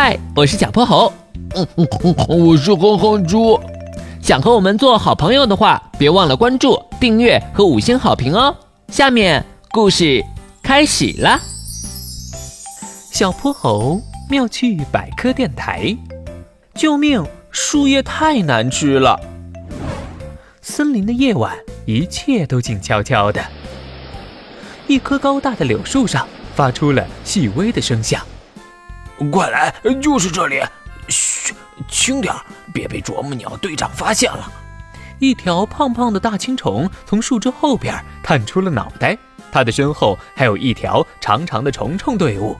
嗨，我是小泼猴。嗯嗯嗯，我是哼哼猪。想和我们做好朋友的话，别忘了关注、订阅和五星好评哦。下面故事开始了。小泼猴妙趣百科电台，救命！树叶太难吃了。森林的夜晚，一切都静悄悄的。一棵高大的柳树上发出了细微的声响。快来，就是这里！嘘，轻点，别被啄木鸟队长发现了。一条胖胖的大青虫从树枝后边探出了脑袋，它的身后还有一条长长的虫虫队伍。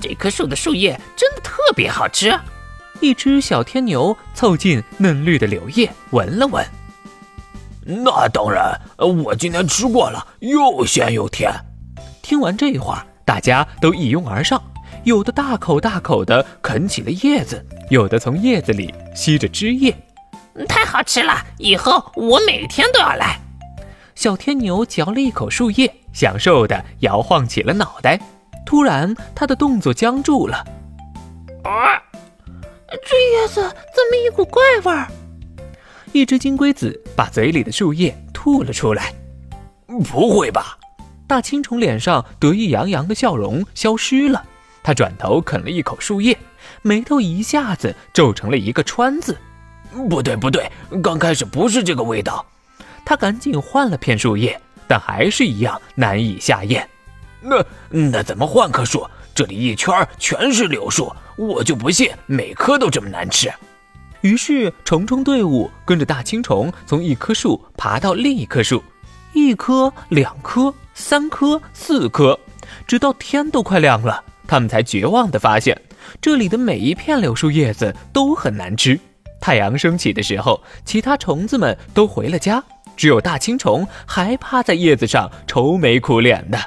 这棵树的树叶真的特别好吃。一只小天牛凑近嫩绿的柳叶闻了闻。那当然，我今天吃过了，又鲜又甜。听完这话，大家都一拥而上。有的大口大口地啃起了叶子，有的从叶子里吸着汁液，太好吃了！以后我每天都要来。小天牛嚼了一口树叶，享受地摇晃起了脑袋。突然，他的动作僵住了。啊！这叶子怎么一股怪味儿？一只金龟子把嘴里的树叶吐了出来。不会吧？大青虫脸上得意洋洋的笑容消失了。他转头啃了一口树叶，眉头一下子皱成了一个川字。不对，不对，刚开始不是这个味道。他赶紧换了片树叶，但还是一样难以下咽。那那怎么换棵树？这里一圈全是柳树，我就不信每棵都这么难吃。于是虫虫队伍跟着大青虫从一棵树爬到另一棵树，一棵、两棵、三棵、四棵，直到天都快亮了。他们才绝望地发现，这里的每一片柳树叶子都很难吃。太阳升起的时候，其他虫子们都回了家，只有大青虫还趴在叶子上愁眉苦脸的。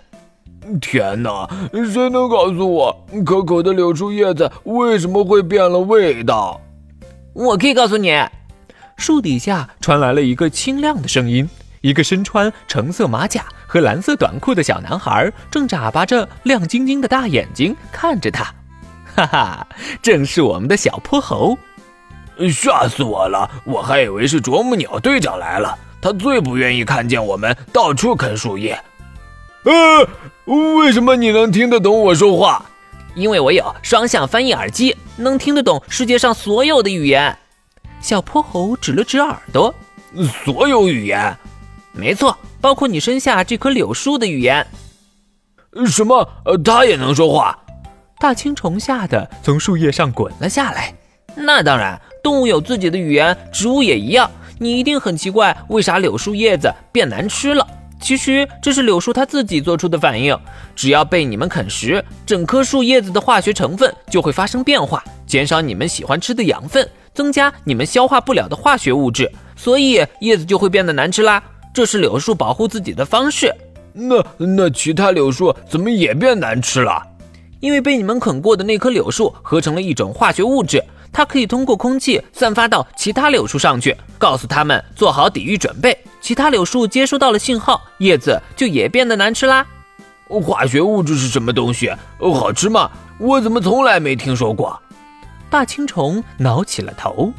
天哪，谁能告诉我，可口的柳树叶子为什么会变了味道？我可以告诉你。树底下传来了一个清亮的声音。一个身穿橙色马甲和蓝色短裤的小男孩正眨巴着亮晶晶的大眼睛看着他，哈哈，正是我们的小泼猴。吓死我了！我还以为是啄木鸟队长来了，他最不愿意看见我们到处啃树叶。呃，为什么你能听得懂我说话？因为我有双向翻译耳机，能听得懂世界上所有的语言。小泼猴指了指耳朵，所有语言。没错，包括你身下这棵柳树的语言。什么？呃，它也能说话？大青虫吓得从树叶上滚了下来。那当然，动物有自己的语言，植物也一样。你一定很奇怪，为啥柳树叶子变难吃了？其实这是柳树它自己做出的反应。只要被你们啃食，整棵树叶子的化学成分就会发生变化，减少你们喜欢吃的养分，增加你们消化不了的化学物质，所以叶子就会变得难吃啦。这是柳树保护自己的方式。那那其他柳树怎么也变难吃了？因为被你们啃过的那棵柳树合成了一种化学物质，它可以通过空气散发到其他柳树上去，告诉他们做好抵御准备。其他柳树接收到了信号，叶子就也变得难吃啦。化学物质是什么东西？好吃吗？我怎么从来没听说过？大青虫挠起了头。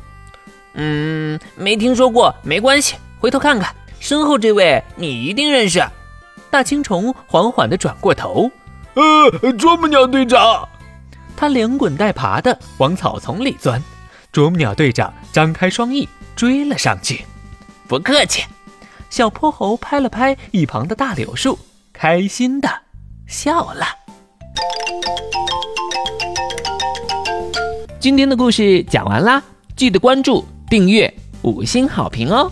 嗯，没听说过，没关系，回头看看。身后这位你一定认识，大青虫缓缓地转过头，呃，啄木鸟队长，他连滚带爬地往草丛里钻，啄木鸟队长张开双翼追了上去，不客气。小泼猴拍了拍一旁的大柳树，开心地笑了。今天的故事讲完啦，记得关注、订阅、五星好评哦。